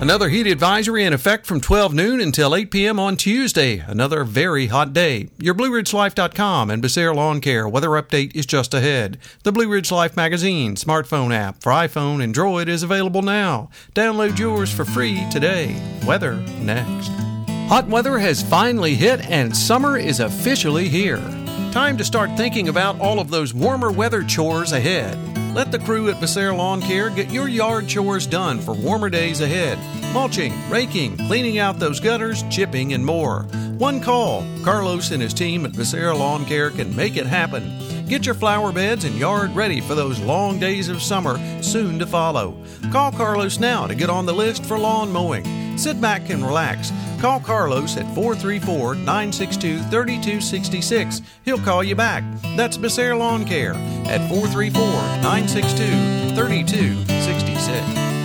Another heat advisory in effect from 12 noon until 8 p.m. on Tuesday. Another very hot day. Your BlueRidgeLife.com and Becerra Lawn Care weather update is just ahead. The Blue Ridge Life magazine smartphone app for iPhone and Droid is available now. Download yours for free today. Weather next. Hot weather has finally hit and summer is officially here. Time to start thinking about all of those warmer weather chores ahead. Let the crew at Becerra Lawn Care get your yard chores done for warmer days ahead. Mulching, raking, cleaning out those gutters, chipping, and more. One call. Carlos and his team at Becerra Lawn Care can make it happen. Get your flower beds and yard ready for those long days of summer soon to follow. Call Carlos now to get on the list for lawn mowing. Sit back and relax. Call Carlos at 434 962 3266. He'll call you back. That's Becerra Lawn Care at 434 962 3266.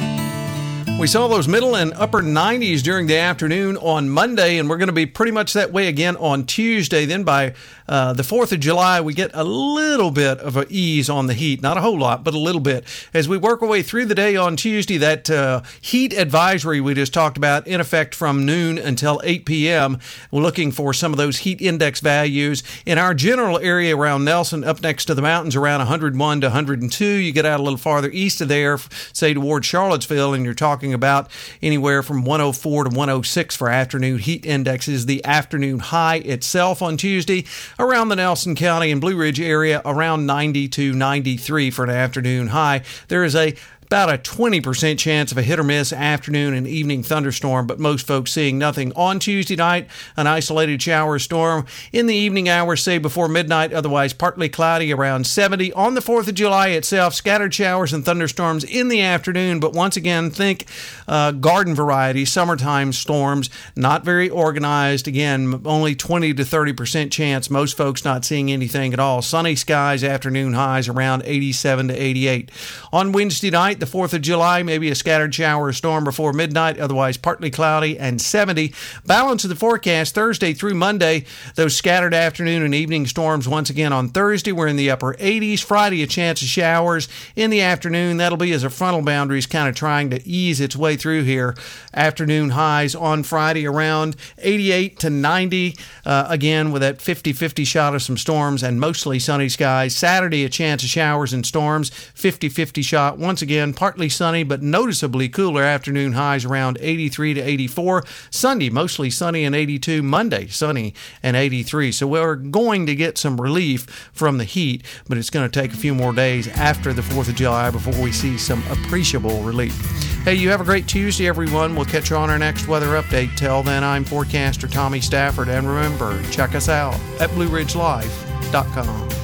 We saw those middle and upper 90s during the afternoon on Monday, and we're going to be pretty much that way again on Tuesday. Then by uh, the 4th of July, we get a little bit of an ease on the heat. Not a whole lot, but a little bit. As we work our way through the day on Tuesday, that uh, heat advisory we just talked about in effect from noon until 8 p.m. We're looking for some of those heat index values. In our general area around Nelson, up next to the mountains, around 101 to 102. You get out a little farther east of there, say toward Charlottesville, and you're talking about anywhere from 104 to 106 for afternoon heat indexes. The afternoon high itself on Tuesday around the Nelson County and Blue Ridge area around 90 to 93 for an afternoon high. There is a about a 20% chance of a hit or miss afternoon and evening thunderstorm, but most folks seeing nothing. On Tuesday night, an isolated shower storm. In the evening hours, say before midnight, otherwise partly cloudy around 70. On the 4th of July itself, scattered showers and thunderstorms in the afternoon, but once again, think uh, garden variety, summertime storms, not very organized. Again, only 20 to 30% chance, most folks not seeing anything at all. Sunny skies, afternoon highs around 87 to 88. On Wednesday night, the 4th of July, maybe a scattered shower or storm before midnight, otherwise partly cloudy and 70. Balance of the forecast Thursday through Monday, those scattered afternoon and evening storms once again on Thursday. We're in the upper 80s. Friday, a chance of showers in the afternoon. That'll be as a frontal boundary is kind of trying to ease its way through here. Afternoon highs on Friday around 88 to 90. Uh, again, with that 50 50 shot of some storms and mostly sunny skies. Saturday, a chance of showers and storms. 50 50 shot once again partly sunny but noticeably cooler afternoon highs around 83 to 84. Sunday, mostly sunny and 82. Monday, sunny and 83. So we're going to get some relief from the heat, but it's going to take a few more days after the 4th of July before we see some appreciable relief. Hey, you have a great Tuesday, everyone. We'll catch you on our next weather update. Till then, I'm forecaster Tommy Stafford, and remember, check us out at BlueRidgeLife.com.